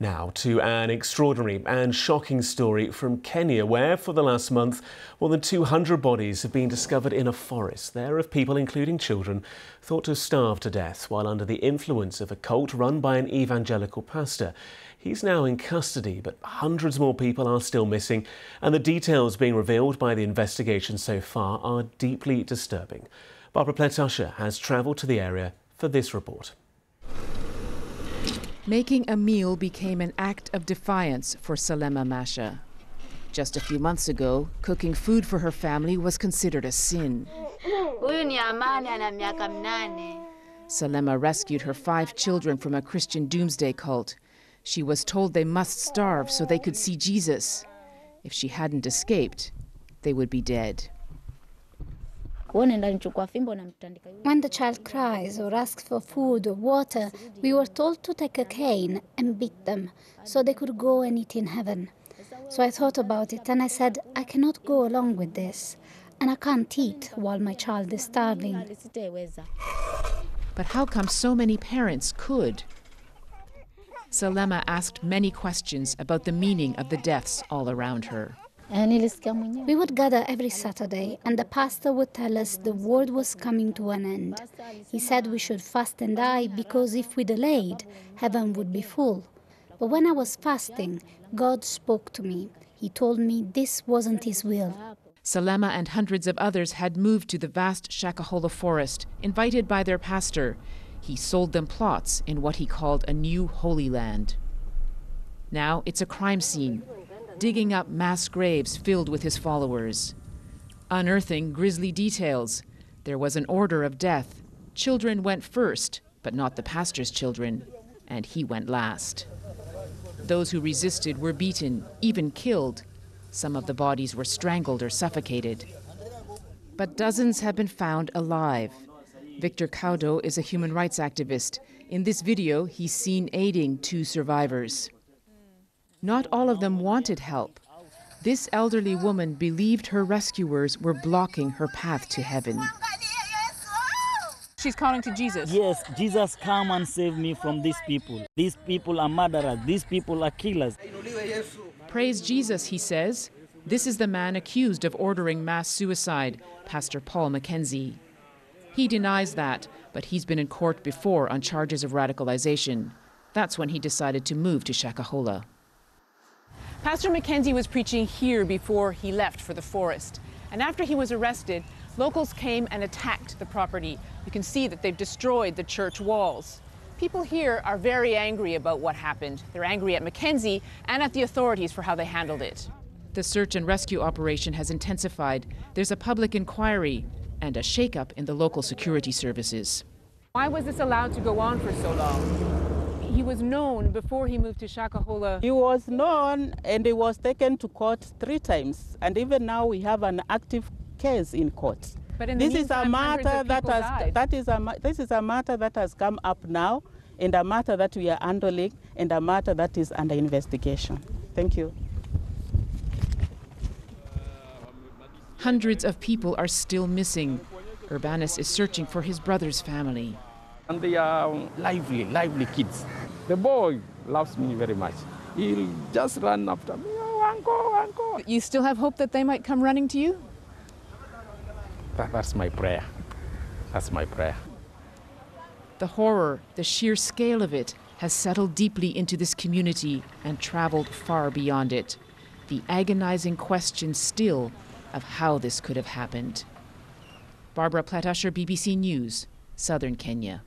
Now to an extraordinary and shocking story from Kenya, where for the last month more than 200 bodies have been discovered in a forest. There of people, including children, thought to have starved to death while under the influence of a cult run by an evangelical pastor. He's now in custody, but hundreds more people are still missing, and the details being revealed by the investigation so far are deeply disturbing. Barbara Plett Usher has travelled to the area for this report. Making a meal became an act of defiance for Salema Masha. Just a few months ago, cooking food for her family was considered a sin. Salema rescued her five children from a Christian doomsday cult. She was told they must starve so they could see Jesus. If she hadn't escaped, they would be dead. When the child cries or asks for food or water, we were told to take a cane and beat them so they could go and eat in heaven. So I thought about it and I said, I cannot go along with this. And I can't eat while my child is starving. But how come so many parents could? Salema asked many questions about the meaning of the deaths all around her. We would gather every Saturday, and the pastor would tell us the world was coming to an end. He said we should fast and die because if we delayed, heaven would be full. But when I was fasting, God spoke to me. He told me this wasn't His will. Salema and hundreds of others had moved to the vast Shakahola forest, invited by their pastor. He sold them plots in what he called a new holy land. Now it's a crime scene digging up mass graves filled with his followers. Unearthing grisly details. There was an order of death. Children went first, but not the pastor's children, and he went last. Those who resisted were beaten, even killed. Some of the bodies were strangled or suffocated. But dozens have been found alive. Victor Kaudo is a human rights activist. In this video, he's seen aiding two survivors. Not all of them wanted help. This elderly woman believed her rescuers were blocking her path to heaven. She's calling to Jesus. Yes, Jesus, come and save me from these people. These people are murderers. These people are killers. Praise Jesus, he says. This is the man accused of ordering mass suicide, Pastor Paul Mackenzie. He denies that, but he's been in court before on charges of radicalization. That's when he decided to move to Shakahola. Pastor Mackenzie was preaching here before he left for the forest. And after he was arrested, locals came and attacked the property. You can see that they've destroyed the church walls. People here are very angry about what happened. They're angry at Mackenzie and at the authorities for how they handled it. The search and rescue operation has intensified. There's a public inquiry and a shakeup in the local security services. Why was this allowed to go on for so long? He was known before he moved to Shakahola? He was known and he was taken to court three times. And even now we have an active case in court. But in this meantime, is a matter that has died. that is a this is a matter that has come up now and a matter that we are handling and a matter that is under investigation. Thank you. Hundreds of people are still missing. Urbanus is searching for his brother's family. And they are lively, lively kids. The boy loves me very much. He'll just run after me, oh, uncle, uncle. You still have hope that they might come running to you? That, that's my prayer. That's my prayer. The horror, the sheer scale of it, has settled deeply into this community and traveled far beyond it. The agonizing question still of how this could have happened. Barbara Plett Usher, BBC News, Southern Kenya.